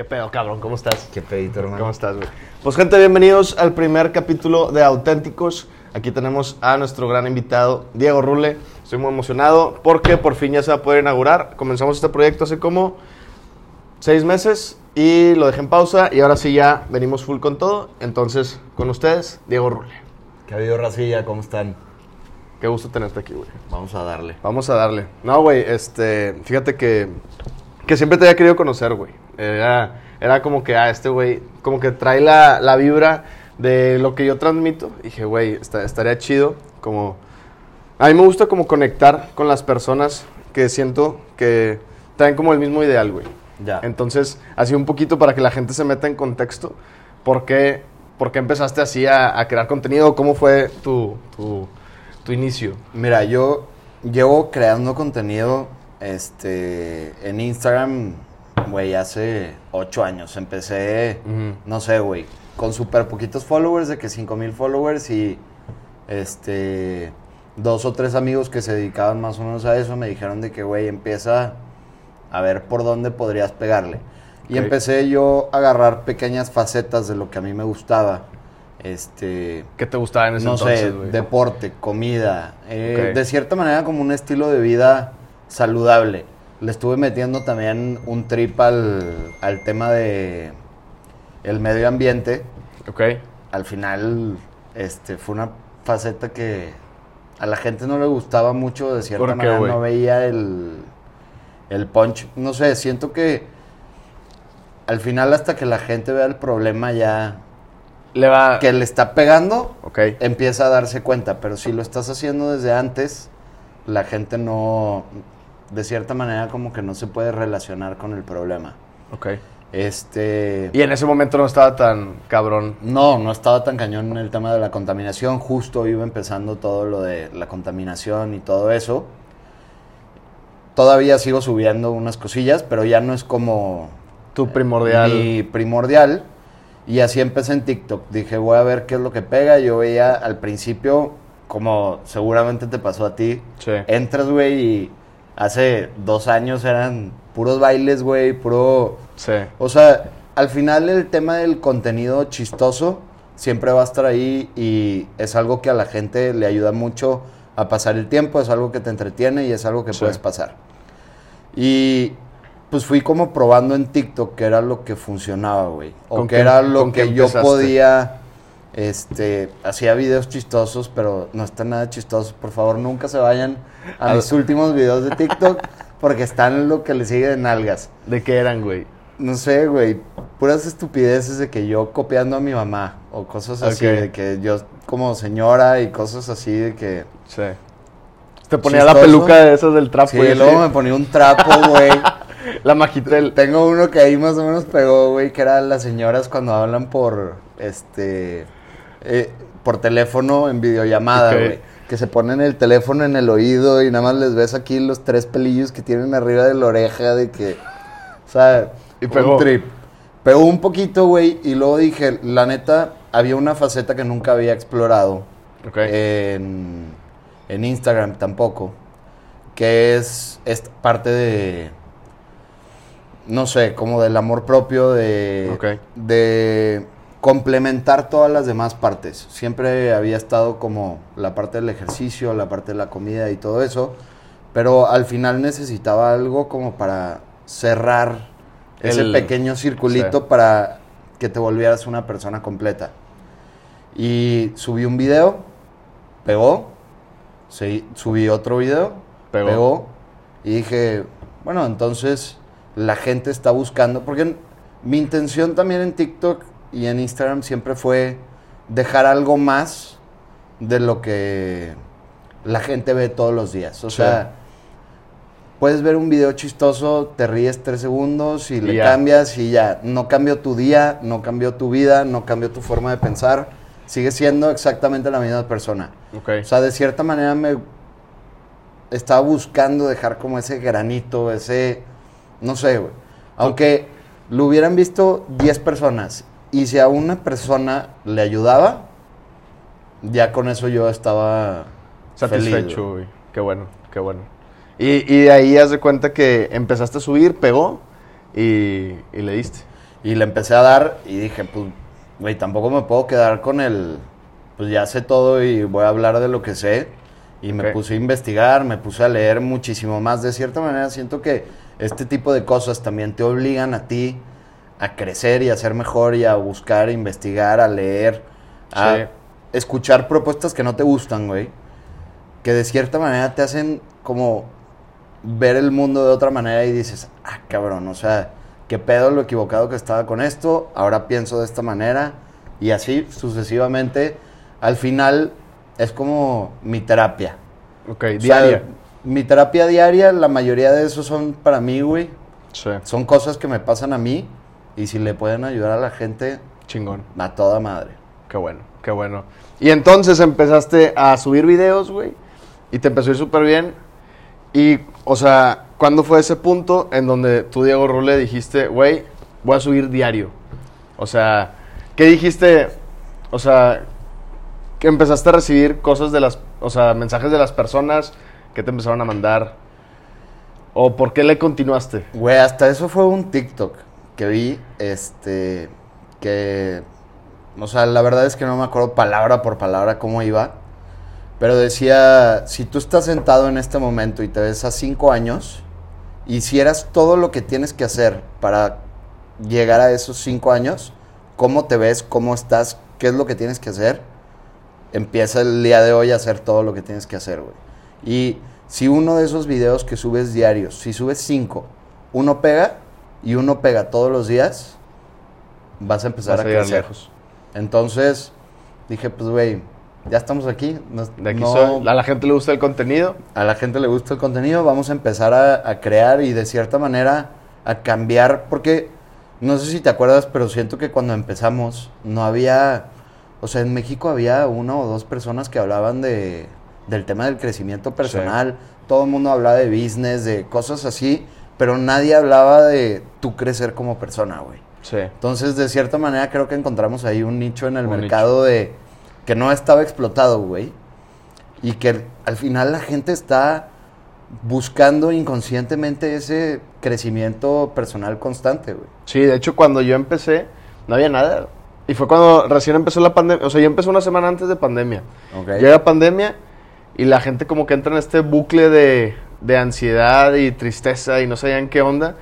¿Qué pedo, cabrón? ¿Cómo estás? Qué pedito, hermano. ¿Cómo estás, güey? Pues, gente, bienvenidos al primer capítulo de Auténticos. Aquí tenemos a nuestro gran invitado, Diego Rule. Estoy muy emocionado porque por fin ya se va a poder inaugurar. Comenzamos este proyecto hace como seis meses y lo dejé en pausa y ahora sí ya venimos full con todo. Entonces, con ustedes, Diego Rule. ¿Qué ha habido, Racilla? ¿Cómo están? Qué gusto tenerte aquí, güey. Vamos a darle. Vamos a darle. No, güey, este, fíjate que, que siempre te había querido conocer, güey. Era, era como que, ah, este güey, como que trae la, la vibra de lo que yo transmito. Y dije, güey, está- estaría chido, como... A mí me gusta como conectar con las personas que siento que traen como el mismo ideal, güey. Ya. Entonces, así un poquito para que la gente se meta en contexto. ¿Por qué, por qué empezaste así a, a crear contenido? ¿Cómo fue tu, tu, tu inicio? Mira, yo llevo creando contenido este, en Instagram, güey, hace ocho años. Empecé, no sé, güey, con súper poquitos followers, de que cinco mil followers y este, dos o tres amigos que se dedicaban más o menos a eso me dijeron de que, güey, empieza a ver por dónde podrías pegarle. Y empecé yo a agarrar pequeñas facetas de lo que a mí me gustaba. Este, ¿Qué te gustaba en ese no entonces, sé, güey? deporte, comida, eh, de cierta manera como un estilo de vida saludable. Le estuve metiendo también un trip al, al tema de el medio ambiente. Ok. Al final, este, fue una faceta que a la gente no le gustaba mucho, de cierta ¿Por qué, manera no veía el, el punch. No sé, siento que al final hasta que la gente vea el problema ya Le va... que le está pegando, Ok. empieza a darse cuenta, pero si lo estás haciendo desde antes, la gente no, de cierta manera como que no se puede relacionar con el problema. Ok. Este, Y en ese momento no estaba tan cabrón. no, no estaba tan cañón en el tema de la contaminación, justo iba empezando todo lo de la contaminación y todo eso. Todavía sigo subiendo unas cosillas, pero ya no es como Tu primordial. mi primordial. Y así empecé en TikTok. Dije, voy a ver qué es lo que pega. Yo veía al principio, como seguramente te pasó a ti, Sí. entras, güey, y hace dos años eran puros bailes, güey, puro... Sí. O sea, al final el tema del contenido chistoso siempre va a estar ahí y es algo que a la gente le ayuda mucho a pasar el tiempo, es algo que te entretiene y es algo que Sí. puedes pasar. Y pues fui como probando en TikTok que era lo que funcionaba, güey. O ¿Con que qué- era lo que yo empezaste? podía, este, hacía videos chistosos, pero no están nada chistosos. Por favor, nunca se vayan a Al- mis últimos videos de TikTok porque están lo que le sigue de nalgas. ¿De qué eran, güey? No sé, güey. Puras estupideces de que yo copiando a mi mamá. O cosas así. De que yo como señora y cosas así de que... Sí. Te ponía la peluca de esas del trapo. Sí, y luego me ponía un trapo, güey. La magitel. Tengo uno que ahí más o menos pegó, güey, que era las señoras cuando hablan por, este, eh, por teléfono en videollamada, güey. Que se ponen el teléfono en el oído y nada más les ves aquí los tres pelillos que tienen arriba de la oreja de que, o sea, Y pegó. un trip. Pegó un poquito, güey, y luego dije, la neta, había una faceta que nunca había explorado Ok. en, en Instagram tampoco, que es esta parte de, no sé, como del amor propio, de, Ok. de complementar todas las demás partes. Siempre había estado como la parte del ejercicio, la parte de la comida y todo eso, pero al final necesitaba algo como para cerrar ese pequeño circulito sí. para que te volvieras una persona completa. Y subí un video, pegó, sí, subí otro video, Pegó. pegó. y dije, bueno, entonces la gente está buscando, porque mi intención también en TikTok y en Instagram siempre fue dejar algo más de lo que la gente ve todos los días. O Sí. sea, puedes ver un video chistoso, te ríes tres segundos y, Y le ya. cambias y ya. No cambió tu día, no cambió tu vida, no cambió tu forma de pensar. Sigue siendo exactamente la misma persona. Ok. O sea, de cierta manera me estaba buscando dejar como ese granito, ese, no sé, güey. Aunque lo hubieran visto 10 personas y si a una persona le ayudaba, ya con eso yo estaba Satisfecho, güey. Qué bueno, qué bueno. Y, y de ahí haz de cuenta que empezaste a subir, pegó y, y le diste. Y le empecé a dar y dije, pues, güey, tampoco me puedo quedar con el, pues ya sé todo y voy a hablar de lo que sé. Y me puse a investigar, me puse a leer muchísimo más. De cierta manera siento que este tipo de cosas también te obligan a ti a crecer y a ser mejor y a buscar, a investigar, a leer, a Sí. escuchar propuestas que no te gustan, güey. Que de cierta manera te hacen como ver el mundo de otra manera y dices, ah, cabrón, o sea, qué pedo lo equivocado que estaba con esto, ahora pienso de esta manera y así sucesivamente. Al final es como mi terapia. Ok, O sea, diaria. mi terapia diaria, la mayoría de esos son para mí, güey. Sí, Son cosas que me pasan a mí y si le pueden ayudar a la gente, chingón. a toda madre. Qué bueno, qué bueno. Y entonces empezaste a subir videos, güey, y te empezó a ir súper bien. Y, o sea, ¿cuándo fue ese punto en donde tú, Diego Rule, dijiste, güey, voy a subir diario? O sea, ¿qué dijiste? O sea, que empezaste a recibir cosas de las, o sea, mensajes de las personas que te empezaron a mandar. ¿O por qué le continuaste? Güey, hasta eso fue un TikTok que vi, este, que, o sea, la verdad es que no me acuerdo palabra por palabra cómo iba, pero decía, si tú estás sentado en este momento y te ves a cinco años, hicieras todo lo que tienes que hacer para llegar a esos cinco años, cómo te ves, cómo estás, qué es lo que tienes que hacer, empieza el día de hoy a hacer todo lo que tienes que hacer, güey. Y si uno de esos videos que subes diarios, si subes cinco, uno pega y uno pega todos los días, vas a empezar Vas a a crecer. lejos. Entonces, dije, pues, güey, ya estamos aquí. nos- De aquí no- soy. A la gente le gusta el contenido. a la gente le gusta el contenido, vamos a empezar a, a crear y de cierta manera a cambiar, porque no sé si te acuerdas, pero siento que cuando empezamos no había, o sea, en México había una o dos personas que hablaban de, del tema del crecimiento personal, todo el mundo hablaba de business, de cosas así, pero nadie hablaba de tú crecer como persona, güey. Sí. Entonces, de cierta manera, creo que encontramos ahí un nicho en el Un mercado de que no estaba explotado, güey. Y que al final la gente está buscando inconscientemente ese crecimiento personal constante, güey. Sí, de hecho, cuando yo empecé, no había nada. Y fue cuando recién empezó la pandemia. O sea, yo empecé una semana antes de pandemia. Ok. Llega pandemia y la gente como que entra en este bucle de, de ansiedad y tristeza y no sabían qué onda.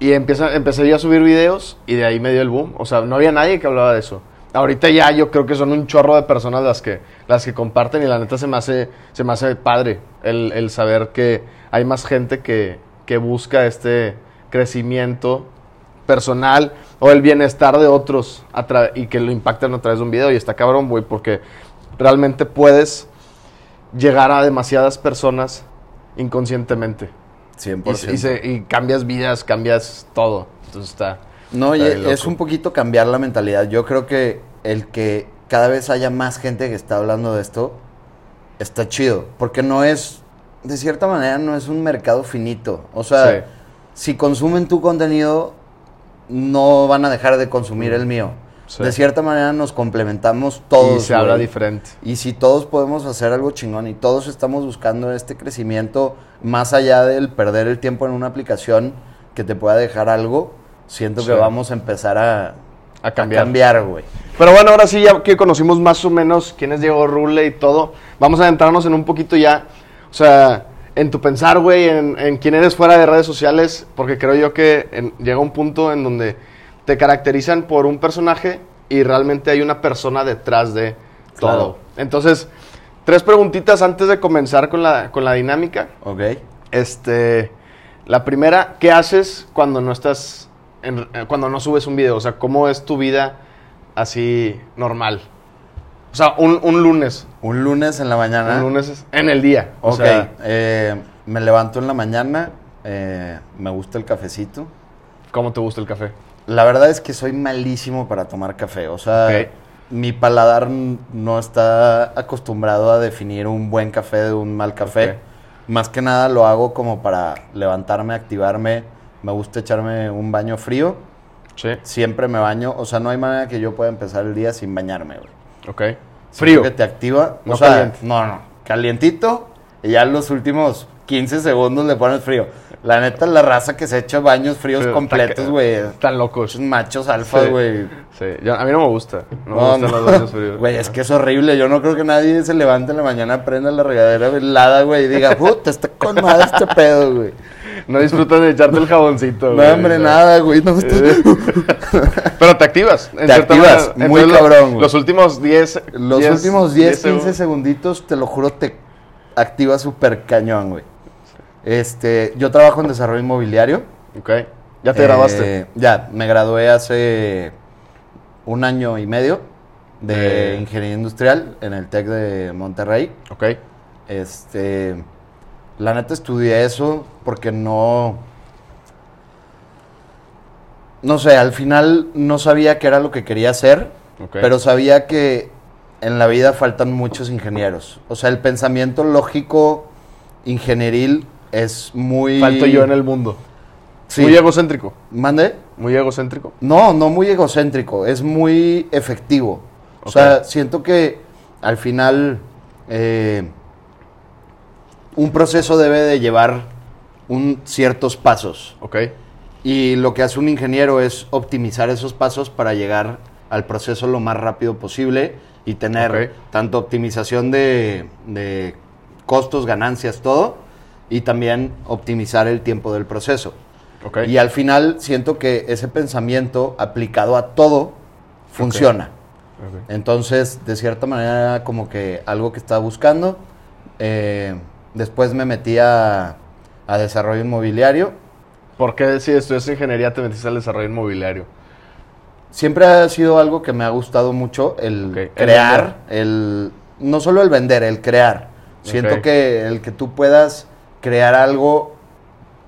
Y empieza, empecé yo a subir videos y de ahí me dio el boom. O sea, no había nadie que hablaba de eso. Ahorita ya yo creo que son un chorro de personas las que, las que comparten y la neta se me hace, se me hace padre el, el saber que hay más gente que, que busca este crecimiento personal o el bienestar de otros a y que lo impactan a través de un video. Y está cabrón, güey, porque realmente puedes llegar a demasiadas personas inconscientemente. 100%. Y, y se- y cambias vidas, cambias todo. Entonces está. No, y está es un poquito cambiar la mentalidad. Yo creo que el que cada vez haya más gente que está hablando de esto está chido. Porque no es, de cierta manera, no es un mercado finito. O sea, Sí. si consumen tu contenido, no van a dejar de consumir el mío. Sí. De cierta manera nos complementamos todos. y se habla güey. diferente. Y si todos podemos hacer algo chingón y todos estamos buscando este crecimiento más allá del perder el tiempo en una aplicación que te pueda dejar algo, siento Sí. que vamos a empezar a, A cambiar. a cambiar, güey. Pero bueno, ahora sí, ya que conocimos más o menos quién es Diego Rule y todo, vamos a adentrarnos en un poquito ya, o sea, en tu pensar, güey, en, en quién eres fuera de redes sociales, porque creo yo que en- llega un punto en donde te caracterizan por un personaje y realmente hay una persona detrás de todo. Entonces, tres preguntitas antes de comenzar con la, con la dinámica. ¿Ok? Este, la primera, ¿qué haces cuando no estás, en- eh, cuando no subes un video? O sea, ¿cómo es tu vida así normal? O sea, un, un lunes, Un lunes en la mañana. un lunes es- en el día. O Ok, sea, eh, me levanto en la mañana, eh, me gusta el cafecito. ¿cómo te gusta el café? La verdad es que soy malísimo para tomar café. O sea, mi paladar no está acostumbrado a definir un buen café de un mal café. Más que nada lo hago como para levantarme, activarme. Me gusta echarme un baño frío. Sí, Siempre me baño. O sea, no hay manera que yo pueda empezar el día sin bañarme, güey. ok. Siento Frío. que te activa. No o sea, caliente. No, no. Calientito. Y ya los últimos 15 segundos le pones frío. La neta, la raza que se echa baños fríos completos, güey. Están locos. Machos alfa, Sí. güey. Sí, yo- a mí no me gusta. No, me No, gustan no. los baños fríos. Güey, es que es horrible. Yo no creo que nadie se levante en la mañana, prenda la regadera helada, güey, y diga, puta, está con madre este pedo, güey. No disfrutan de echarte el jaboncito, No, güey, hombre, o sea. nada, güey. No, Pero te activas. en Te activas, manera. muy cabrón, güey. Los últimos 10. Los 10, últimos 10, 15 segundos. segunditos, te lo juro, te activa súper cañón, güey. Este, yo trabajo en desarrollo inmobiliario. Ok. Ya te Eh, grabaste. Ya, me gradué hace un año y medio de ingeniería industrial en el TEC de Monterrey. Ok. Este, la neta estudié eso porque no, no sé, al final no sabía qué era lo que quería hacer, Ok. pero sabía que en la vida faltan muchos ingenieros. O sea, el pensamiento lógico ingenieril es muy... Falto yo en el mundo. Sí. Muy egocéntrico. ¿Mande? Muy egocéntrico. No, no muy egocéntrico, es muy efectivo. O sea, siento que al final eh, un proceso debe de llevar un, ciertos pasos. Ok. Y lo que hace un ingeniero es optimizar esos pasos para llegar al proceso lo más rápido posible y tener tanto optimización de, de costos, ganancias, todo, y también optimizar el tiempo del proceso. Y al final siento que ese pensamiento aplicado a todo funciona. Entonces, de cierta manera, era como que algo que estaba buscando. Eh, después me metí a, a desarrollo inmobiliario. ¿Por qué si estudias ingeniería te metiste al desarrollo inmobiliario? Siempre ha sido algo que me ha gustado mucho, el crear, el, no solo el vender, el crear. Siento que el que tú puedas crear algo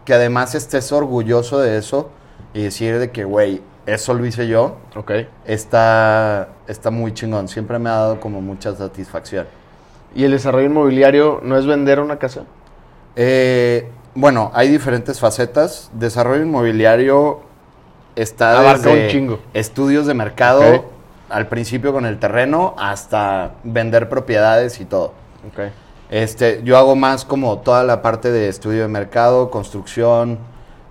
que además estés orgulloso de eso y decir de que, güey, eso lo hice yo, Ok. está, está muy chingón. Siempre me ha dado como mucha satisfacción. ¿Y el desarrollo inmobiliario no es vender una casa? Eh, bueno, hay diferentes facetas. Desarrollo inmobiliario está Abarca desde un chingo. estudios de mercado, al principio con el terreno, hasta vender propiedades y todo. Ok. Este, yo hago más como toda la parte de estudio de mercado, construcción,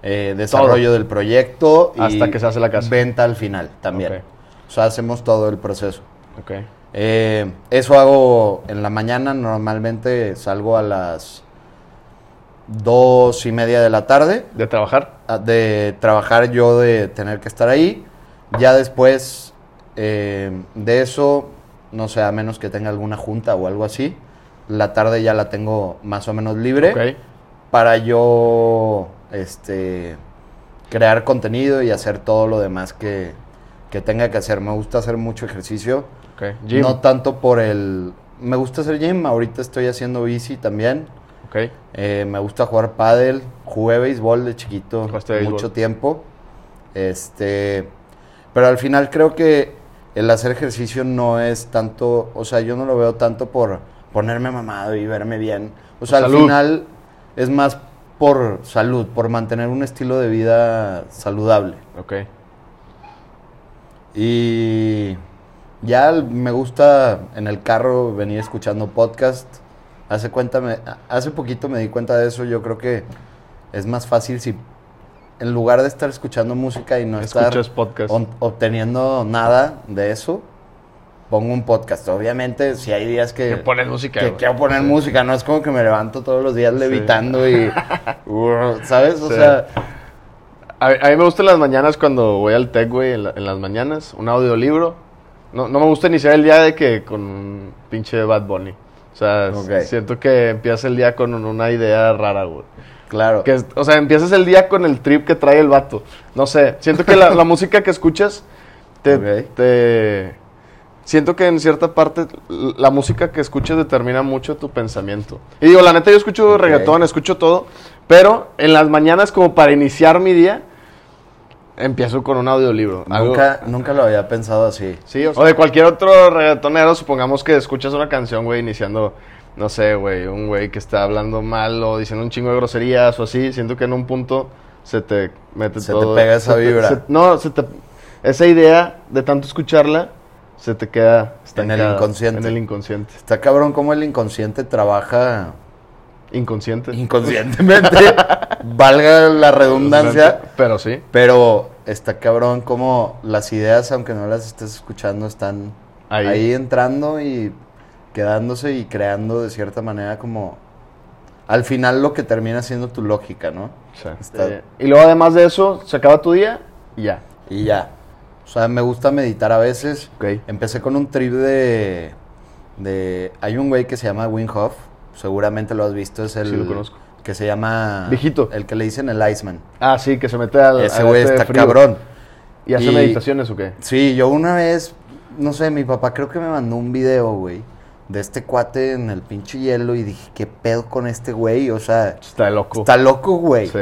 eh, desarrollo del proyecto y Hasta que se hace la casa. Venta al final también. Ok. O sea, hacemos todo el proceso. Ok. Eh, eso hago en la mañana, normalmente salgo a las dos y media de la tarde ¿De trabajar? a- de trabajar yo, de tener que estar ahí. Ya después eh, de eso, no sé, a menos que tenga alguna junta o algo así, la tarde ya la tengo más o menos libre Ok. para yo este, crear contenido y hacer todo lo demás que, que tenga que hacer. Me gusta hacer mucho ejercicio. Gym. No tanto por el... Me gusta hacer gym, ahorita estoy haciendo bici también. Ok. Eh, me gusta jugar pádel, jugué béisbol de chiquito béisbol. mucho tiempo. Este, pero al final creo que el hacer ejercicio no es tanto, o sea, yo no lo veo tanto por ponerme mamado y verme bien. O sea, al Salud. final es más por salud, por mantener un estilo de vida saludable. Ok. Y ya me gusta en el carro venir escuchando podcast. Hace, cuenta, me- hace poquito me di cuenta de eso. Yo creo que es más fácil si en lugar de estar escuchando música y no estar podcast. obteniendo nada de eso, pongo un podcast. Obviamente, si hay días que, Que pones música, que quiero poner Sí. música, no es como que me levanto todos los días Sí. levitando y. uh, ¿Sabes? O Sí. sea. A, a mí me gustan las mañanas cuando voy al tech, güey, en, la- en las mañanas, un audiolibro. No, no me gusta iniciar el día de que con un pinche Bad Bunny. O sea, siento que empieza el día con un- una idea rara, güey. Claro. Que, o sea, empiezas el día con el trip que trae el vato. No sé, siento que la, la música que escuchas te- Siento que en cierta parte la música que escuchas determina mucho tu pensamiento. Y digo, la neta, yo escucho Ok. reggaetón, escucho todo, pero en las mañanas como para iniciar mi día, empiezo con un audiolibro. Algo- Nunca, nunca lo había pensado así. Sí, o, sea, o de cualquier otro reggaetonero, supongamos que escuchas una canción, güey, iniciando, no sé, güey, un güey que está hablando mal o diciendo un chingo de groserías o así, siento que en un punto se te mete Se te todo. pega esa se te- vibra. se- no, se te, esa idea de tanto escucharla se te queda En el inconsciente. En el inconsciente. Está cabrón cómo el inconsciente trabaja Inconsciente. inconscientemente, valga la redundancia, Pero sí. pero está cabrón como las ideas, aunque no las estés escuchando, están Ahí. ahí, entrando y quedándose y creando de cierta manera como al final lo que termina siendo tu lógica, ¿no? Sí. Está- y luego además de eso, se acaba tu día y ya. Y ya. O sea, me gusta meditar a veces. Ok. Empecé con un trip de, de... Hay un güey que se llama Wim Hof. Seguramente lo has visto. Es el... Sí, lo conozco. Que se llama... Viejito. El que le dicen el Iceman. Ah, sí, que se mete al. Ese al güey este está frío. cabrón. ¿Y hace Y- meditaciones o qué? Sí, yo una vez... No sé, mi papá creo que me mandó un video, güey. De este cuate en el pinche hielo. Y dije, ¿qué pedo con este güey? O sea... Está loco. Está loco, güey. Sí.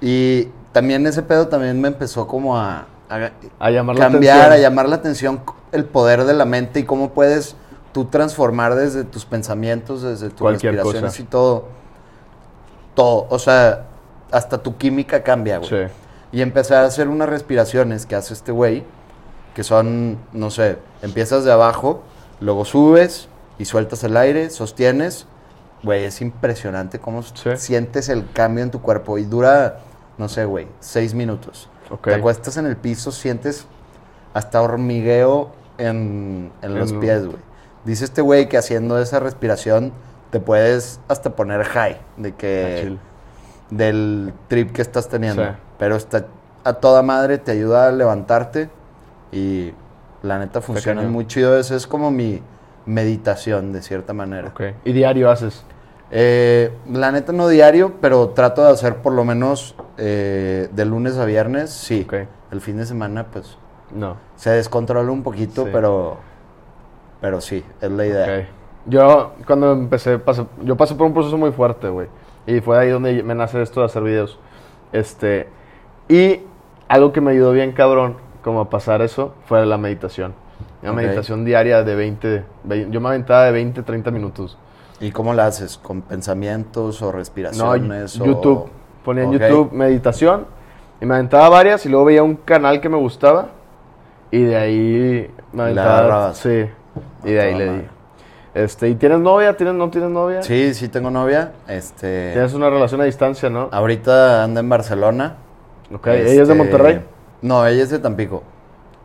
Y también ese pedo también me empezó como a... a- A llamar la cambiar, atención. a llamar la atención el poder de la mente y cómo puedes tú transformar desde tus pensamientos, desde tus Cualquier respiraciones cosa. y todo. Todo. O sea, hasta tu química cambia, güey. Sí. Y empecé a hacer unas respiraciones que hace este güey, que son, no sé, empiezas de abajo, luego subes y sueltas el aire, sostienes. Güey, es impresionante cómo Sí. sientes el cambio en tu cuerpo y dura, no sé, güey, seis minutos. Te acuestas en el piso, sientes hasta hormigueo en, en los En- pies, güey. Dice este güey que haciendo esa respiración te puedes hasta poner high, de Ah, que chill. del trip que estás teniendo. Sí. Pero está a toda madre, te ayuda a levantarte y la neta funciona cañón. muy chido. Eso es como mi meditación, de cierta manera. ¿Y diario haces? Eh, la neta no diario, pero trato de hacer por lo menos eh, de lunes a viernes, sí. El fin de semana, pues, No. se descontrola un poquito, Sí. pero, pero sí, es la idea. Yo, cuando empecé, pasé, yo pasé por un proceso muy fuerte, güey. Y fue ahí donde me nace esto de hacer videos. Este, y algo que me ayudó bien cabrón, como a pasar eso, fue la meditación. Una meditación diaria de 20, vein- yo me aventaba de 20, 30 minutos. ¿Y cómo la haces? ¿Con pensamientos o No, respiraciones? o- YouTube. Ponía en. YouTube meditación y me aventaba varias y luego veía un canal que me gustaba y de ahí me aventaba. Sí. Y de ahí toda le di. Este, ¿y tienes novia? ¿Tienes, no tienes novia? Sí, sí tengo novia. Este, Tienes una relación a distancia, ¿no? ahorita anda en Barcelona. Ok, ¿ella es de Este, Monterrey? No, ella es de Tampico.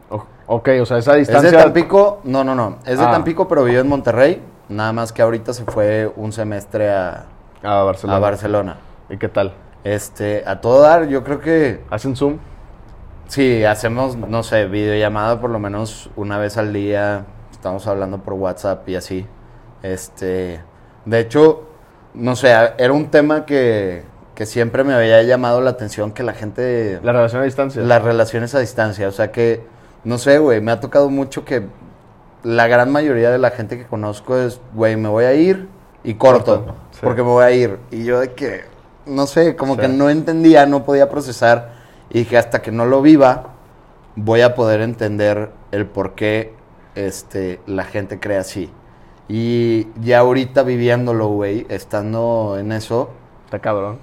O- ok, o sea, esa Es distancia... de Tampico, no, no, no. Es de Ah. Tampico, pero vive en Monterrey. Nada más que ahorita se fue un semestre a, A Barcelona. a Barcelona. ¿Y qué tal? Este, a todo dar, yo creo que ¿Hacen Zoom? sí, hacemos, no sé, videollamada por lo menos una vez al día. Estamos hablando por WhatsApp y así. Este, de hecho, no sé, era un tema que, que siempre me había llamado la atención que la gente... ¿La relación a distancia? Las relaciones a distancia, o sea que, no sé, güey, me ha tocado mucho que la gran mayoría de la gente que conozco es, güey, me voy a ir y corto, Corto, sí. porque me voy a ir. Y yo de que, no sé, como Sí. que no entendía, no podía procesar, y dije, hasta que no lo viva, voy a poder entender el por qué este, la gente cree así. Y ya ahorita viviéndolo, güey, estando en eso, Está cabrón.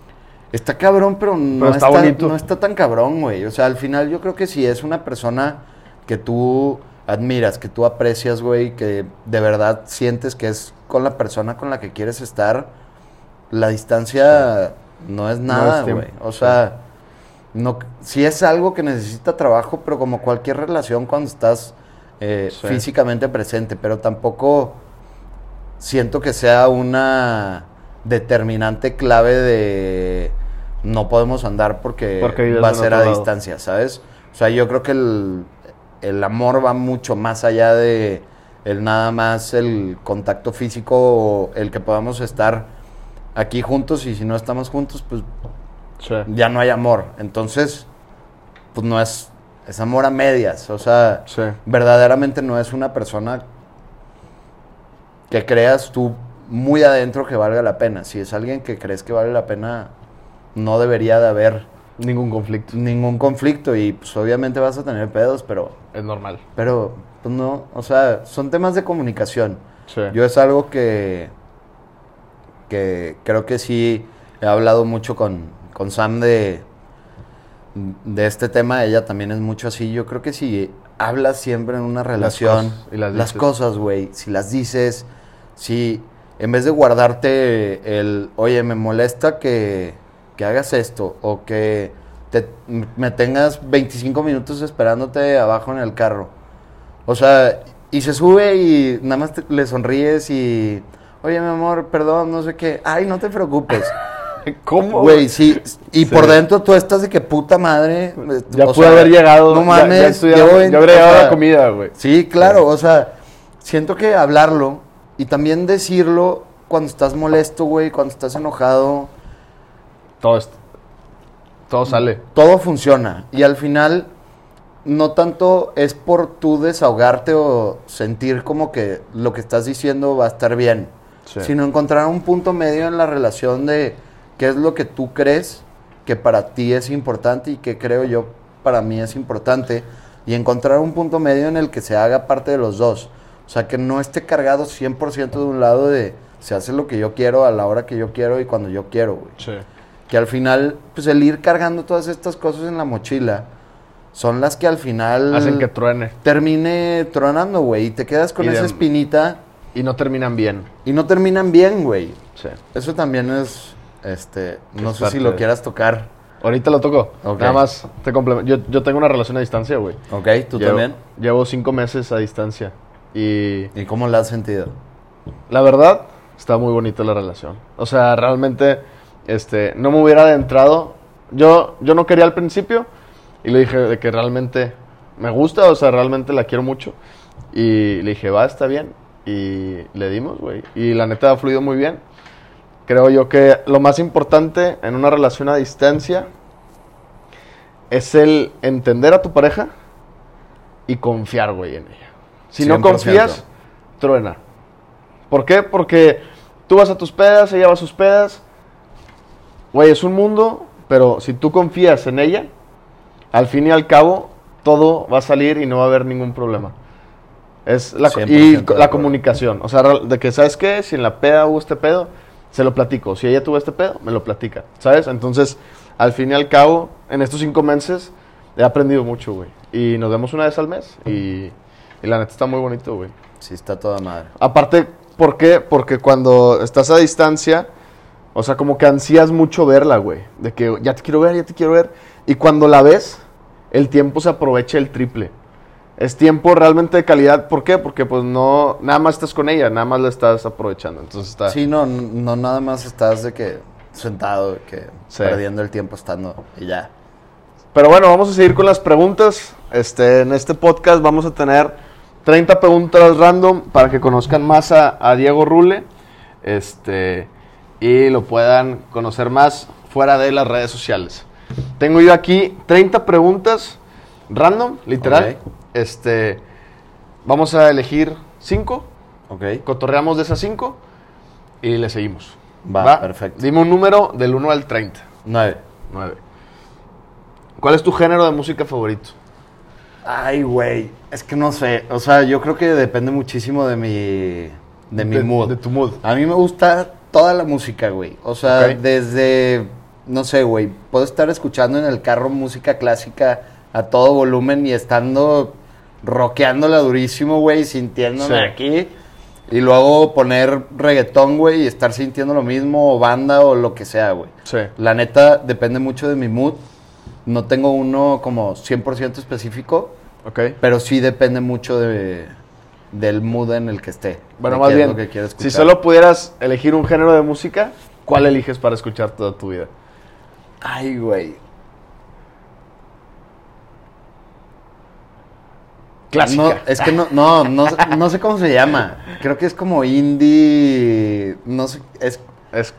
Está cabrón, pero no, Pero está está, no está tan cabrón, güey. O sea, al final yo creo que si es una persona que tú admiras, que tú aprecias, güey, que de verdad sientes que es con la persona con la que quieres estar, la distancia no es nada, güey. O sea, no, sí es algo que necesita trabajo, pero como cualquier relación cuando estás eh, Sí. físicamente presente, pero tampoco siento que sea una determinante clave de no podemos andar porque, va a ser a lado. distancia, ¿sabes? O sea, yo creo que el, el amor va mucho más allá de el nada más el contacto físico o el que podamos estar aquí juntos y si no estamos juntos, pues Sí. ya no hay amor. Entonces, pues no es, es amor a medias. O sea, Sí. verdaderamente no es una persona que creas tú muy adentro que valga la pena. Si es alguien que crees que vale la pena, no debería de haber Ningún conflicto. ningún conflicto y pues obviamente vas a tener pedos, pero, Es normal. pero pues no, o sea, son temas de comunicación. Sí. Yo es algo que, que creo que sí he hablado mucho con, con Sam de, de este tema. Ella también es mucho así. Yo creo que si hablas siempre en una relación, las cosas, güey, si las dices, si en vez de guardarte el, oye, me molesta que, que hagas esto o que te- me tengas 25 minutos esperándote abajo en el carro. O sea, y se sube y nada más te- le sonríes y, oye, mi amor, perdón, no sé qué. Ay, no te preocupes. ¿Cómo? Güey, sí. Y Sí. por dentro tú estás de que puta madre. eh, Ya pude sea, haber llegado. No mames. Ya, ya veinte- habría o llegado sea, la comida, güey. Sí, claro. O sea, siento que hablarlo y también decirlo cuando estás molesto, güey, cuando estás enojado, Todo. Todo sale. todo funciona. Y al final, no tanto es por tú desahogarte o sentir como que lo que estás diciendo va a estar bien, Sí. sino encontrar un punto medio en la relación de qué es lo que tú crees que para ti es importante y qué creo yo para mí es importante y encontrar un punto medio en el que se haga parte de los dos. O sea, que no esté cargado 100% de un lado de se hace lo que yo quiero a la hora que yo quiero y cuando yo quiero, güey Sí. Que al final, pues el ir cargando todas estas cosas en la mochila son las que al final Hacen que truene. termine tronando, güey, y te quedas con Y de- esa espinita Y no terminan bien. y no terminan bien, güey. Sí. Eso también es, este, no Es sé si lo de- quieras tocar. Ahorita lo toco. Ok. Nada más te complemento. Yo, yo tengo una relación a distancia, güey. ¿Ok? ¿Tú Llevo- también? Llevo cinco meses a distancia. Y ¿Y cómo la has sentido? la verdad, está muy bonita la relación. O sea, realmente, este, no me hubiera adentrado. Yo, yo no quería al principio. Y le dije de que realmente me gusta, o sea, realmente la quiero mucho. Y le dije, va, está bien. Y le dimos, güey. Y la neta ha fluido muy bien. Creo yo que lo más importante en una relación a distancia es el entender a tu pareja y confiar, güey, en ella. Si no 100%. confías, truena. ¿Por qué? Porque tú vas a tus pedas, ella va a sus pedas. Güey, es un mundo, pero si tú confías en ella, al fin y al cabo, todo va a salir y no va a haber ningún problema. Es la, 100% y la comunicación. O sea, de que, ¿sabes qué? Si en la peda hubo este pedo, se lo platico. Si ella tuvo este pedo, me lo platica. ¿Sabes? Entonces, al fin y al cabo, en estos cinco meses, he aprendido mucho, güey. Y nos vemos una vez al mes. Y, y la neta está muy bonito, güey. Sí, está toda madre. Aparte, ¿por qué? Porque cuando estás a distancia, o sea, como que ansías mucho verla, güey. De que ya te quiero ver, ya te quiero ver. Y cuando la ves, el tiempo se aprovecha el triple. Es tiempo realmente de calidad. ¿Por qué? Porque pues no, nada más estás con ella, nada más la estás aprovechando. Entonces está... Sí, no, no nada más estás de que sentado, de que Sí. perdiendo el tiempo estando y ya. Pero bueno, vamos a seguir con las preguntas. Este, en este podcast vamos a tener 30 preguntas random para que conozcan más a, a Diego Rule. Este, y lo puedan conocer más fuera de las redes sociales. Tengo yo aquí 30 preguntas random, literal. Este, vamos a elegir 5, ¿Ok? cotorreamos de esas 5 y le seguimos. Va, perfecto. Dime un número del 1 al 30. Nueve. 9. ¿Cuál es tu género de música favorito? Ay, güey. Es que no sé. O sea, yo creo que depende muchísimo de mi. De mi De- mood. de tu mood. A mí me gusta toda la música, güey. O sea, desde. No sé, güey. Puedo estar escuchando en el carro música clásica a todo volumen y estando rockeándola durísimo, güey, sintiéndome Sí. aquí. Y luego poner reggaetón, güey, y estar sintiendo lo mismo, o banda, o lo que sea, güey. Sí. La neta, depende mucho de mi mood. No tengo uno como 100% específico, Ok. pero sí depende mucho de, del mood en el que esté. Bueno, más bien, que si solo pudieras elegir un género de música, ¿cuál eliges para escuchar toda tu vida? Ay, güey. Clásica. No, es que no, no, no, no sé cómo se llama. Creo que es como indie. No sé, es. Es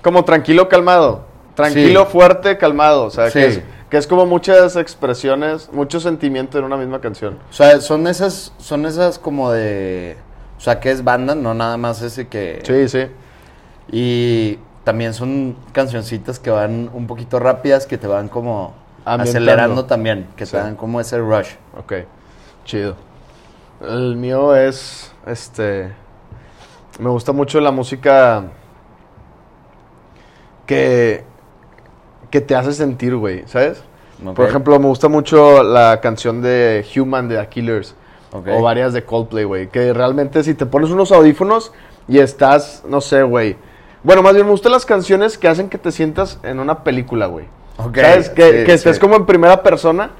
como tranquilo, calmado. Tranquilo, Sí. fuerte, calmado. O sea, que, Sí. es, que es como muchas expresiones, mucho sentimiento en una misma canción. O sea, son esas, son esas como de. O sea, que es banda, no nada más ese que. Sí, sí. Y también son cancioncitas que van un poquito rápidas, que te van como acelerando también, que Sí. te dan como ese rush. Ok. Chido. El mío es, este, me gusta mucho la música que, que te hace sentir, güey, ¿sabes? Por ejemplo, me gusta mucho la canción de Human de The Killers. O varias de Coldplay, güey. Que realmente si te pones unos audífonos y estás, no sé, güey. Bueno, más bien me gustan las canciones que hacen que te sientas en una película, güey. Ok, ¿Sabes? Que, sí, que estés sí. como en primera persona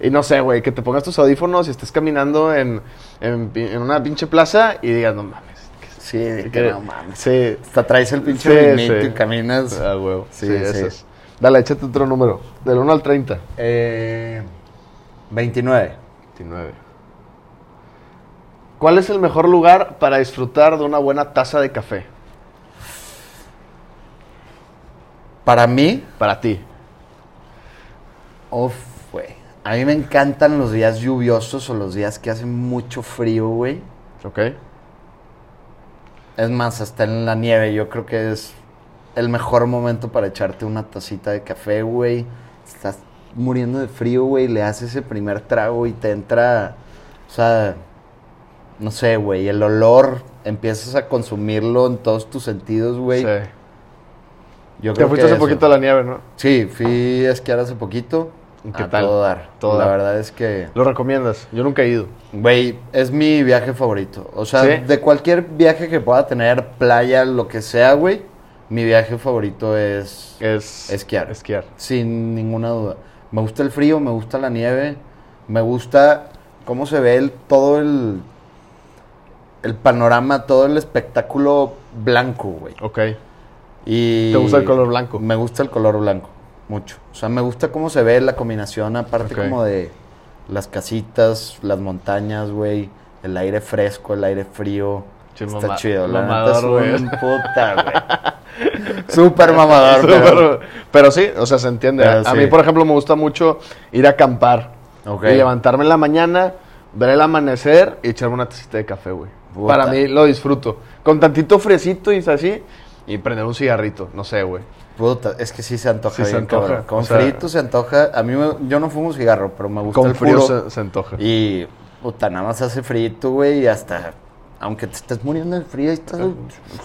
y no sé, güey, que te pongas tus audífonos y estés caminando en, en, una pinche plaza y digas, no mames. Sí, que que- no mames. Sí. Hasta traes el pinche Sí, y caminas. Ah, huevo. Sí, ese es. Dale, échate otro número. Del 1 al 30. Eh, 29. 29. ¿Cuál es el mejor lugar para disfrutar de una buena taza de café? Para mí, Para ti. Uf, güey. A mí me encantan los días lluviosos o los días que hace mucho frío, güey. ¿Ok? Es más, hasta en la nieve yo creo que es el mejor momento para echarte una tacita de café, güey. Estás muriendo de frío, güey. Le haces ese primer trago y te entra, o sea, no sé, güey. El olor, empiezas a consumirlo en todos tus sentidos, güey. Sí. Yo Te creo fuiste que hace eso. poquito a la nieve, ¿no? Sí, fui a esquiar hace poquito. ¿Y qué a tal? todo dar. Todo la dar. verdad es que... ¿Lo recomiendas? Yo nunca he ido. Güey, es mi viaje favorito. O sea, ¿Sí? de cualquier viaje que pueda tener, playa, lo que sea, güey, mi viaje favorito es Es Esquiar. Esquiar. sin ninguna duda. Me gusta el frío, me gusta la nieve, me gusta cómo se ve el, todo el, el panorama, todo el espectáculo blanco, güey. Ok. Y ¿Te gusta el color blanco? Me gusta el color blanco, mucho. O sea, me gusta cómo se ve la combinación, aparte como de las casitas, las montañas, güey, el aire fresco, el aire frío. Está chido, la neta mamador, es güey. un puta, güey. Súper mamador, Súper- pero... pero... sí, o sea, se entiende. A sí. mí, por ejemplo, me gusta mucho ir a acampar. Ok. Y levantarme en la mañana, ver el amanecer y echarme una tacita de café, güey. Para mí lo disfruto. Con tantito fresito y así. Y prender un cigarrito, no sé, güey. Puta, es que sí se antoja Sí se bien, antoja, cabrón. Con o sea- frito se antoja. A mí, me- yo no fumo cigarro, pero me gusta Con el frío puro. se, se antoja. Y, puta, nada más hace frito, güey, y hasta... Aunque te estés muriendo de frío, ahí estás...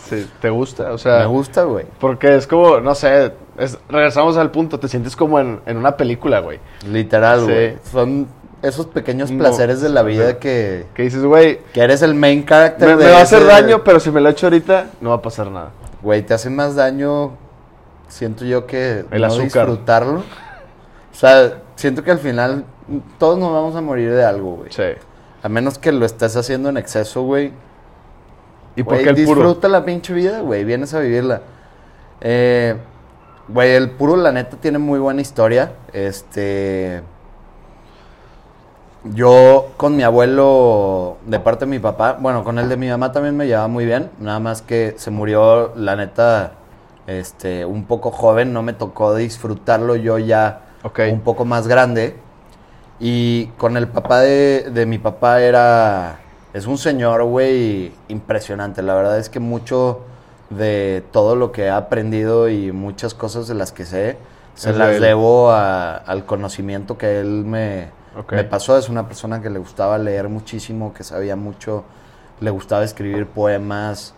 Sí, ¿Te gusta? O sea, Me gusta, güey. porque es como, no sé, es- regresamos al punto, te sientes como en, en una película, güey. Literal, Sí. güey. Son esos pequeños No, placeres de la vida sí. que, Que dices, güey, que eres el main character me, de me va a hacer daño, pero si me lo echo ahorita, no va a pasar nada. Güey, te hace más daño, siento yo, que El no azúcar. disfrutarlo. O sea, siento que al final todos nos vamos a morir de algo, güey. Sí. A menos que lo estés haciendo en exceso, güey. ¿Y por qué el puro? disfruta la pinche vida, güey. Vienes a vivirla. Eh, güey, el puro, la neta, tiene muy buena historia. Este. Yo con mi abuelo, de parte de mi papá, bueno, con el de mi mamá también me llevaba muy bien. Nada más que se murió, la neta, este, un poco joven. No me tocó disfrutarlo yo ya Ok. un poco más grande. Y con el papá de, de mi papá era... Es un señor, güey, impresionante. La verdad es que mucho de todo lo que he aprendido y muchas cosas de las que sé, se Es las él. debo a- al conocimiento que él me, me pasó. Es una persona que le gustaba leer muchísimo, que sabía mucho, le gustaba escribir poemas,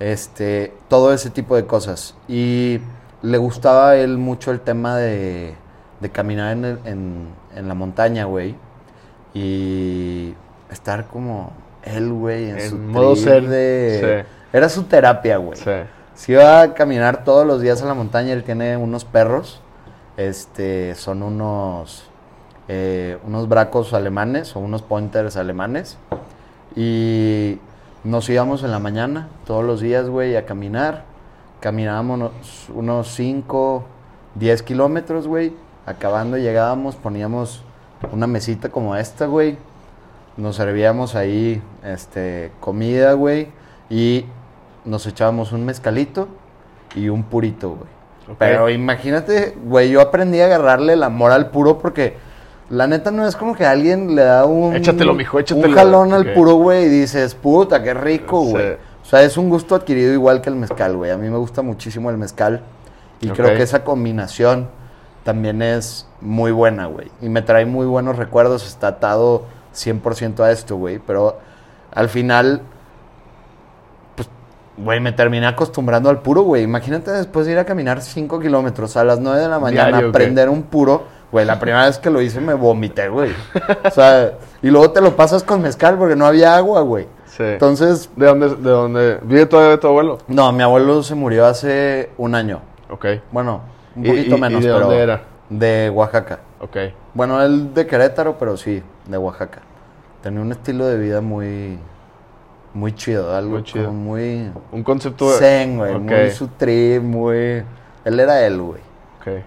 este, todo ese tipo de cosas. Y le gustaba a él mucho el tema de, de caminar en, el- en, en la montaña, güey. Y estar como él, güey, en, En su modo zen, de... sí. Era su terapia, güey. Sí. Si iba a caminar todos los días a la montaña, él tiene unos perros. Este, son unos, eh, unos bracos alemanes o unos pointers alemanes. Y nos íbamos en la mañana, todos los días, güey, a caminar. Caminábamos unos- unos 5, 10 kilómetros, güey. Acabando llegábamos, poníamos una mesita como esta, güey. Nos servíamos ahí este, comida, güey. Y nos echábamos un mezcalito y un purito, güey. Pero imagínate, güey, yo aprendí a agarrarle el amor al puro porque la neta no es como que alguien le da un... Échatelo, mijo, échatelo. Un jalón al puro, güey, y dices, puta, qué rico, Sí. güey. O sea, es un gusto adquirido igual que el mezcal, güey. A mí me gusta muchísimo el mezcal. Y creo que esa combinación también es muy buena, güey. Y me trae muy buenos recuerdos. Está atado 100% a esto, güey. Pero al final, pues, güey, me terminé acostumbrando al puro, güey. Imagínate después de ir a caminar 5 kilómetros a las 9 de la mañana, Diario, prender un puro. Güey, la primera vez que lo hice me vomité, güey. O sea, y luego te lo pasas con mezcal porque no había agua, güey. Sí. Sí. Entonces, ¿De dónde, de dónde? ¿Vive todavía tu abuelo? no, mi abuelo se murió hace un año. Ok, Bueno, un ¿Y- poquito y- menos, y de pero dónde era? de Oaxaca. ok. Bueno, él de Querétaro, pero sí, de Oaxaca. Tenía un estilo de vida muy muy chido, algo Muy chido. como muy Un concepto... zen, güey, muy su trip, muy él era él, güey. ok.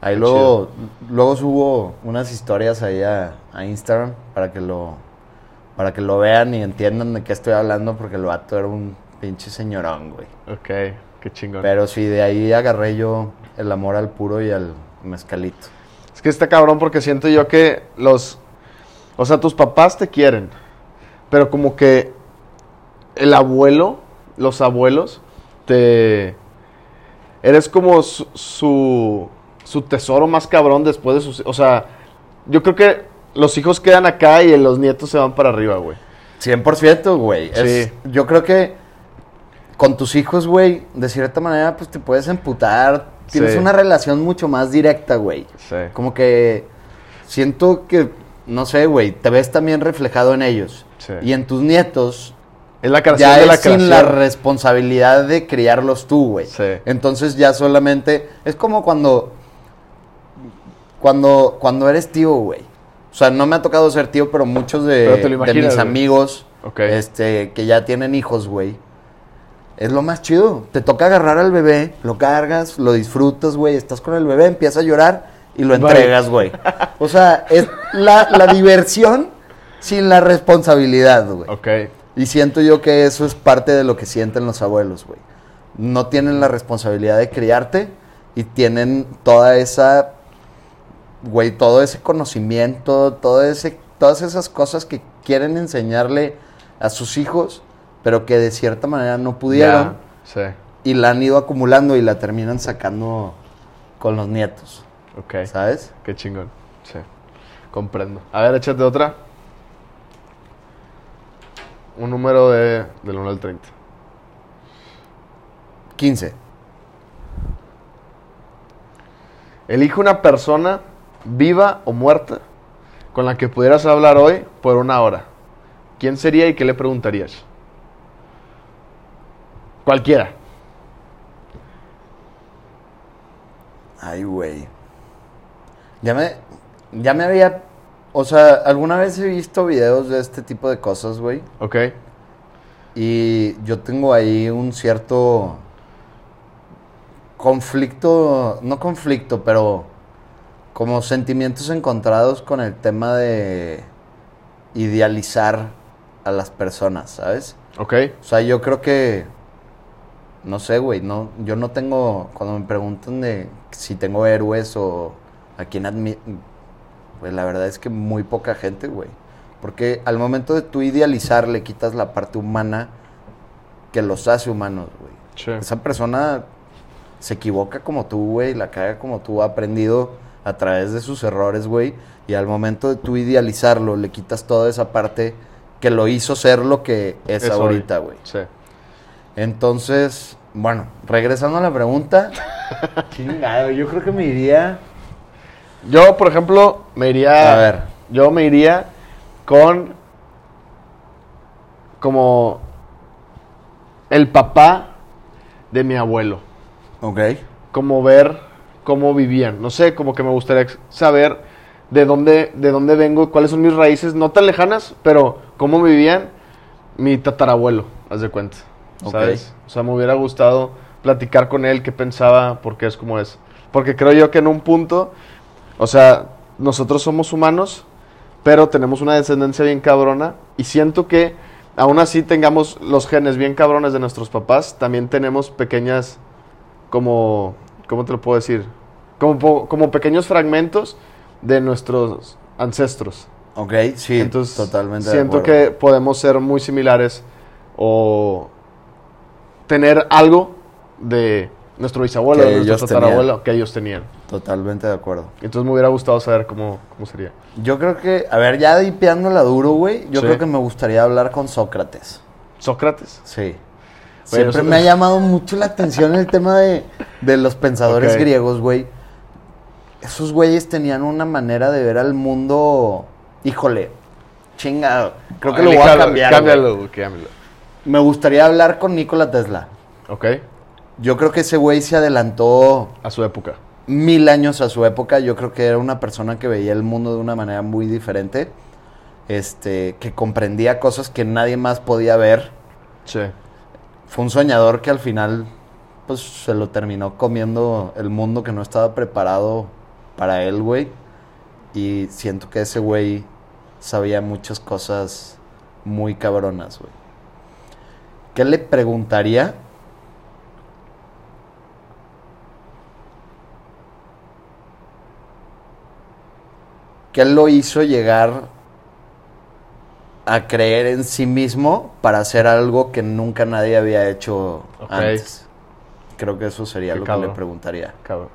Ahí Qué luego, luego subo unas historias ahí a, a Instagram para que lo para que lo vean y entiendan de qué estoy hablando porque el vato era un pinche señorón, güey. Ok, qué chingón. Pero sí, de ahí agarré yo el amor al puro y al mezcalito. Es que está cabrón porque siento yo que los... O sea, tus papás te quieren, pero como que el abuelo, los abuelos, te... Eres como su, su, su tesoro más cabrón después de sus... O sea, yo creo que los hijos quedan acá y los nietos se van para arriba, güey. 100%, güey. Es- Sí. Yo creo que con tus hijos, güey, de cierta manera, pues te puedes emputar. Tienes Sí. una relación mucho más directa, güey. Sí. Como que siento que, no sé, güey, te ves también reflejado en ellos. Sí. Y en tus nietos, Es la creación ya de es la sin la responsabilidad de criarlos tú, güey. Sí. Entonces ya solamente es como cuando cuando cuando eres tío, güey. O sea, no me ha tocado ser tío, pero muchos de, Pero de mis amigos Ok. este que ya tienen hijos, güey. Es lo más chido. Te toca agarrar al bebé, lo cargas, lo disfrutas, güey. Estás con el bebé, empieza a llorar y lo entregas, güey. O sea, es la, la diversión sin la responsabilidad, güey. Ok. Y siento yo que eso es parte de lo que sienten los abuelos, güey. No tienen la responsabilidad de criarte y tienen toda esa, güey, todo ese conocimiento, todo ese, todas esas cosas que quieren enseñarle a sus hijos, pero que de cierta manera no pudieron Sí. y la han ido acumulando y la terminan sacando con los nietos, Ok. ¿sabes? Qué chingón. Sí. Comprendo. A ver, échate otra. Un número de, del 1 al 30. 15. Elige una persona, viva o muerta, con la que pudieras hablar hoy por una hora. ¿Quién sería y qué le preguntarías? Cualquiera. Ay, güey. Ya me, ya me había, o sea, alguna vez he visto videos de este tipo de cosas, güey. ¿Ok? Y yo tengo ahí un cierto conflicto, no conflicto, pero como sentimientos encontrados con el tema de idealizar a las personas, ¿sabes? ¿Ok? O sea, yo creo que. No sé, güey. No, yo no tengo. Cuando me preguntan de si tengo héroes o a quién admiro. Pues la verdad es que muy poca gente, güey. Porque al momento de tú idealizar, le quitas la parte humana que los hace humanos, güey. Sí. Esa persona se equivoca como tú, güey, la caga como tú, ha aprendido a través de sus errores, güey. Y al momento de tú idealizarlo, le quitas toda esa parte que lo hizo ser lo que es, Es ahorita, güey. Sí. Entonces, bueno, regresando a la pregunta. chingado, yo creo que me iría. Yo, por ejemplo, me iría. A ver. Yo me iría con. Como. El papá de mi abuelo. Ok. Como ver cómo vivían. No sé, como que me gustaría saber de dónde, de dónde vengo, cuáles son mis raíces, no tan lejanas, pero cómo vivían mi tatarabuelo, haz de cuenta. ¿Sabes? O sea, me hubiera gustado platicar con él, qué pensaba, por qué es como es. Porque creo yo que en un punto, o sea, nosotros somos humanos, pero tenemos una descendencia bien cabrona y siento que aún así tengamos los genes bien cabrones de nuestros papás, también tenemos pequeñas, como, ¿cómo te lo puedo decir? Como, como pequeños fragmentos de nuestros ancestros. Ok, sí, Entonces, totalmente. siento que podemos ser muy similares o tener algo de nuestro bisabuelo, de nuestro tatarabuelo que ellos tenían. Totalmente de acuerdo. Entonces me hubiera gustado saber cómo, cómo sería. Yo creo que, a ver, ya dipeándola duro, güey, yo Sí. creo que me gustaría hablar con Sócrates. Sócrates. Sí. Siempre me ha llamado mucho la atención el tema de, de los pensadores griegos, güey. Esos güeyes tenían una manera de ver al mundo, híjole, chingado. Creo que lo voy a cambiar. Cámbialo, güey, cámbialo. Me gustaría hablar con Nikola Tesla. Ok. Yo creo que ese güey se adelantó A su época. mil años a su época. Yo creo que era una persona que veía el mundo de una manera muy diferente. Este, que comprendía cosas que nadie más podía ver. Sí. Fue un soñador que al final, pues, se lo terminó comiendo el mundo que no estaba preparado para él, güey. Y siento que ese güey sabía muchas cosas muy cabronas, güey. ¿Qué le preguntaría? ¿Qué lo hizo llegar a creer en sí mismo para hacer algo que nunca nadie había hecho antes? Creo que eso sería Qué lo que le preguntaría. Cabrón.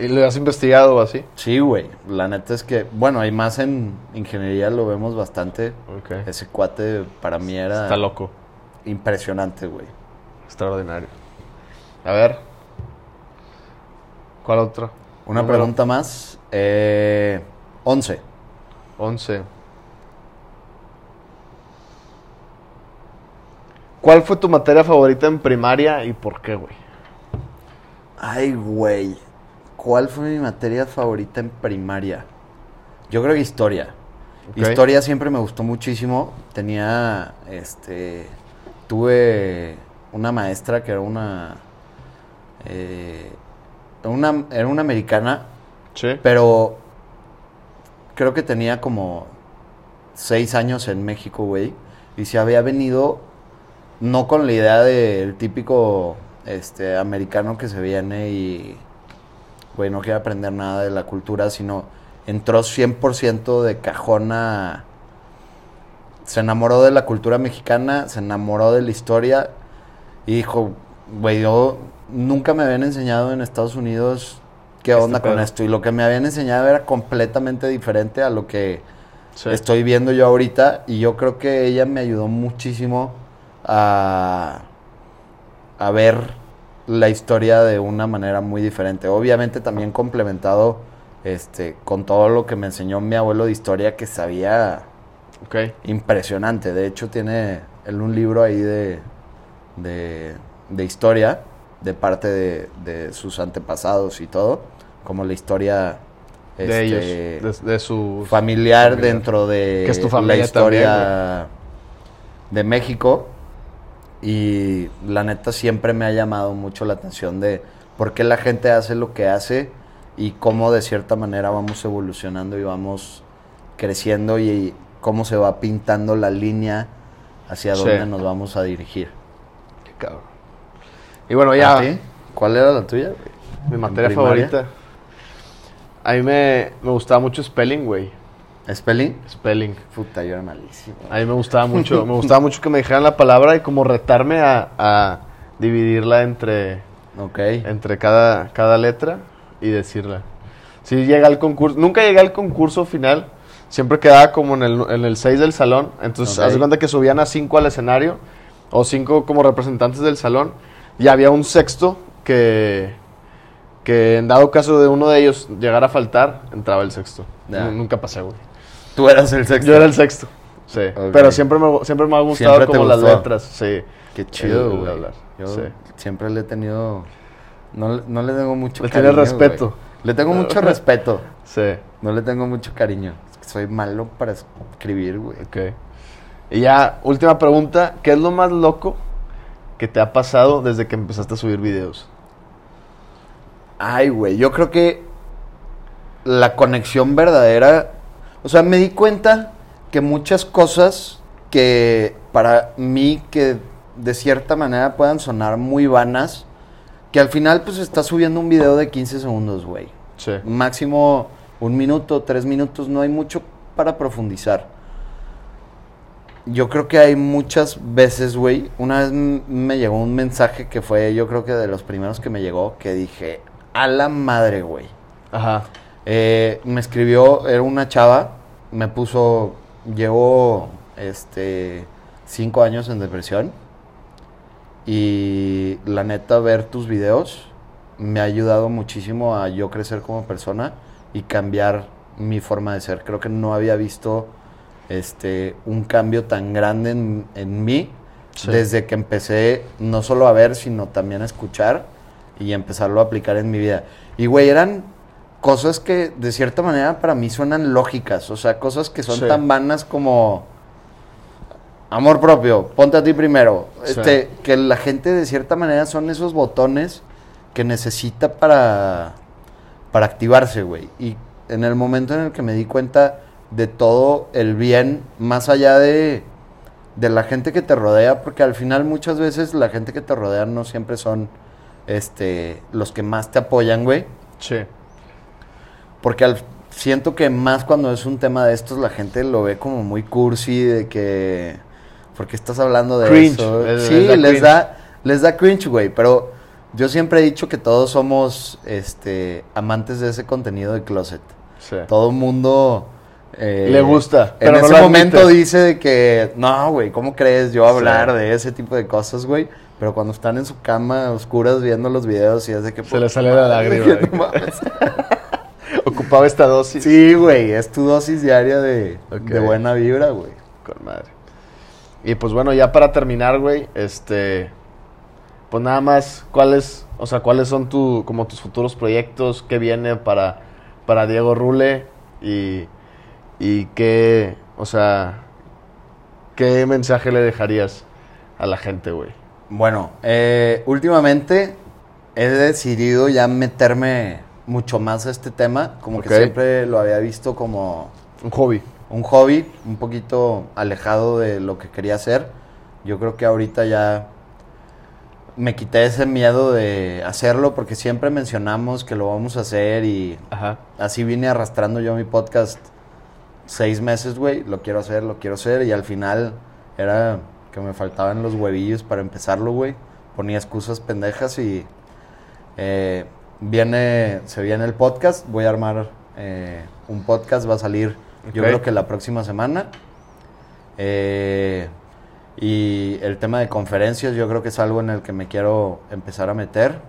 ¿Y lo has investigado o así? Sí, güey. La neta es que, bueno, hay más en ingeniería, lo vemos bastante. Ese cuate para mí era Está loco. Impresionante, güey. Extraordinario. A ver. ¿Cuál otro? Una Número pregunta más. Eh, 11. 11. ¿Cuál fue tu materia favorita en primaria y por qué, güey? Ay, güey. ¿Cuál fue mi materia favorita en primaria? Yo creo que historia. Historia siempre me gustó muchísimo. Tenía, este, tuve una maestra que era una, eh, una, era una americana, Sí. pero creo que tenía como seis años en México, güey. Y se había venido no con la idea del típico este, americano que se viene y, güey, no quiere aprender nada de la cultura, sino entró 100% de cajón a... Se enamoró de la cultura mexicana, se enamoró de la historia y dijo, güey, yo nunca me habían enseñado en Estados Unidos qué Este onda con esto. Y lo que me habían enseñado era completamente diferente a lo que Sí. estoy viendo yo ahorita. Y yo creo que ella me ayudó muchísimo a, a ver la historia de una manera muy diferente. Obviamente también complementado este, con todo lo que me enseñó mi abuelo de historia que sabía Ok. impresionante. De hecho, tiene él un libro ahí de, de, de historia, de parte de, de sus antepasados y todo, como la historia De este, ellos. De, familiar, familiar. dentro de Que es tu familia la historia de México. Y la neta siempre me ha llamado mucho la atención de por qué la gente hace lo que hace y cómo de cierta manera vamos evolucionando y vamos creciendo y cómo se va pintando la línea hacia Sí. dónde nos vamos a dirigir. Qué cabrón. Y bueno, ya. ¿A ti? ¿Cuál era la tuya? Mi ¿En materia favorita. A mí me, me gustaba mucho spelling, güey. ¿Spelling? Spelling. Puta, yo era malísimo. A mí me gustaba mucho. me gustaba mucho que me dijeran la palabra y como retarme a, a dividirla entre, Ok. entre cada, cada letra y decirla. Sí, llegué al concurso. Nunca llegué al concurso final. Siempre quedaba como en el, en el 6 del salón. Entonces, Ok. haz de cuenta que subían a 5 al escenario. O 5 como representantes del salón. Y había un sexto que, que en dado caso de uno de ellos llegara a faltar, entraba el sexto. Nunca pasé, güey. Tú eras el sexto. Yo era el sexto. Sí. Pero siempre me, siempre me ha gustado Siempre como las letras. Sí. Qué chido, güey. hablar. Yo Sí. siempre le he tenido. No, le- no le tengo mucho Le cariño. respeto. Le tengo mucho respeto. Sí. No le tengo mucho cariño. Soy malo para escribir, güey. Ok. Y ya, última pregunta. ¿Qué es lo más loco que te ha pasado desde que empezaste a subir videos? Ay, güey. Yo creo que la conexión verdadera. O sea, me di cuenta que muchas cosas que para mí que de cierta manera puedan sonar muy vanas, que al final pues estás subiendo un video de 15 segundos, güey. Sí. Máximo un minuto, tres minutos, no hay mucho para profundizar. Yo creo que hay muchas veces, güey. Una vez me llegó un mensaje que fue, yo creo que de los primeros que me llegó, que dije, a la madre, güey. Ajá. Eh, me escribió, era una chava, me puso, llevo, este, cinco años en depresión. Y la neta, ver tus videos me ha ayudado muchísimo a yo crecer como persona y cambiar mi forma de ser. Creo que no había visto este un cambio tan grande en, en mí Sí. Desde que empecé no solo a ver, sino también a escuchar y empezarlo a aplicar en mi vida. Y, güey, eran cosas que de cierta manera para mí suenan lógicas. O sea, cosas que son Sí. tan vanas como amor propio, ponte a ti primero. Sí. Este, que la gente de cierta manera son esos botones que necesita para, para activarse, güey. Y en el momento en el que me di cuenta de todo el bien, más allá de, de la gente que te rodea, porque al final muchas veces la gente que te rodea no siempre son este, los que más te apoyan, güey. Sí. Porque al- siento que más cuando es un tema de estos, la gente lo ve como muy cursi, de que... ¿Por qué estás hablando de Cringe, eso? les- sí, les da les da, les da cringe, güey. Pero yo siempre he dicho que todos somos este, amantes de ese contenido de closet. Sí. Todo el mundo... eh, Le gusta, En pero no ese momento admite. dice de que, no, güey, ¿cómo crees yo hablar Sí. de ese tipo de cosas, güey? Pero cuando están en su cama, a oscuras, viendo los videos y es de que... Se le sale la lágrima. no. Ocupaba esta dosis. Sí, güey, es tu dosis diaria de, de buena vibra, güey. Con madre. Y pues bueno, ya para terminar, güey, este. Pues nada más, ¿cuáles, o sea, cuáles son tu, como tus futuros proyectos? ¿Qué viene para, para Diego Rule? Y, y qué, o sea, ¿qué mensaje le dejarías a la gente, güey? Bueno, eh, últimamente he decidido ya meterme mucho más a este tema, como Ok. que siempre lo había visto como Un hobby. un hobby, un poquito alejado de lo que quería hacer. Yo creo que ahorita ya me quité ese miedo de hacerlo porque siempre mencionamos que lo vamos a hacer y Ajá. así vine arrastrando yo mi podcast seis meses, güey. Lo quiero hacer, lo quiero hacer. Y al final era que me faltaban los huevillos para empezarlo, güey. Ponía excusas pendejas y eh, viene, se viene el podcast. Voy a armar eh, un podcast, va a salir yo creo que la próxima semana. Eh, y el tema de conferencias yo creo que es algo en el que me quiero empezar a meter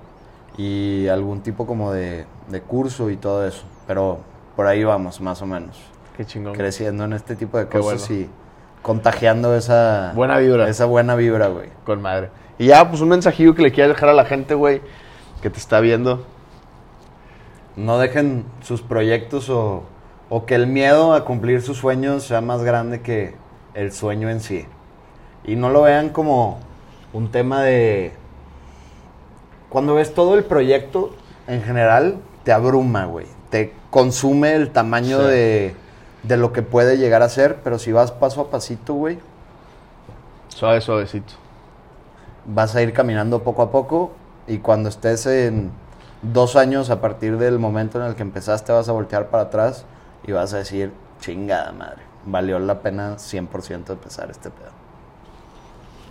y algún tipo como de, de curso y todo eso. Pero por ahí vamos, más o menos. Qué chingón. Creciendo en este tipo de Qué cosas bueno. y contagiando esa Buena vibra. Esa buena vibra, güey. Con madre. Y ya, pues un mensajillo que le quieras dejar a la gente, güey, que te está viendo. No dejen sus proyectos o, o que el miedo a cumplir sus sueños sea más grande que el sueño en sí. Y no lo vean como un tema de... Cuando ves todo el proyecto, en general, te abruma, güey. Te consume el tamaño Sí. de, de lo que puede llegar a ser, pero si vas paso a pasito, güey, Suave, suavecito. vas a ir caminando poco a poco y cuando estés en dos años a partir del momento en el que empezaste vas a voltear para atrás y vas a decir, chingada madre, valió la pena 100% empezar este pedo.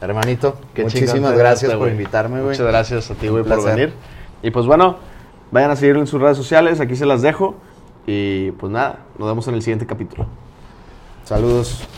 Hermanito, Qué muchísimas gracias por invitarme, güey. Muchas gracias a ti, güey, por venir. Y pues bueno, vayan a seguirlo en sus redes sociales, aquí se las dejo. Y pues nada, nos vemos en el siguiente capítulo. Saludos.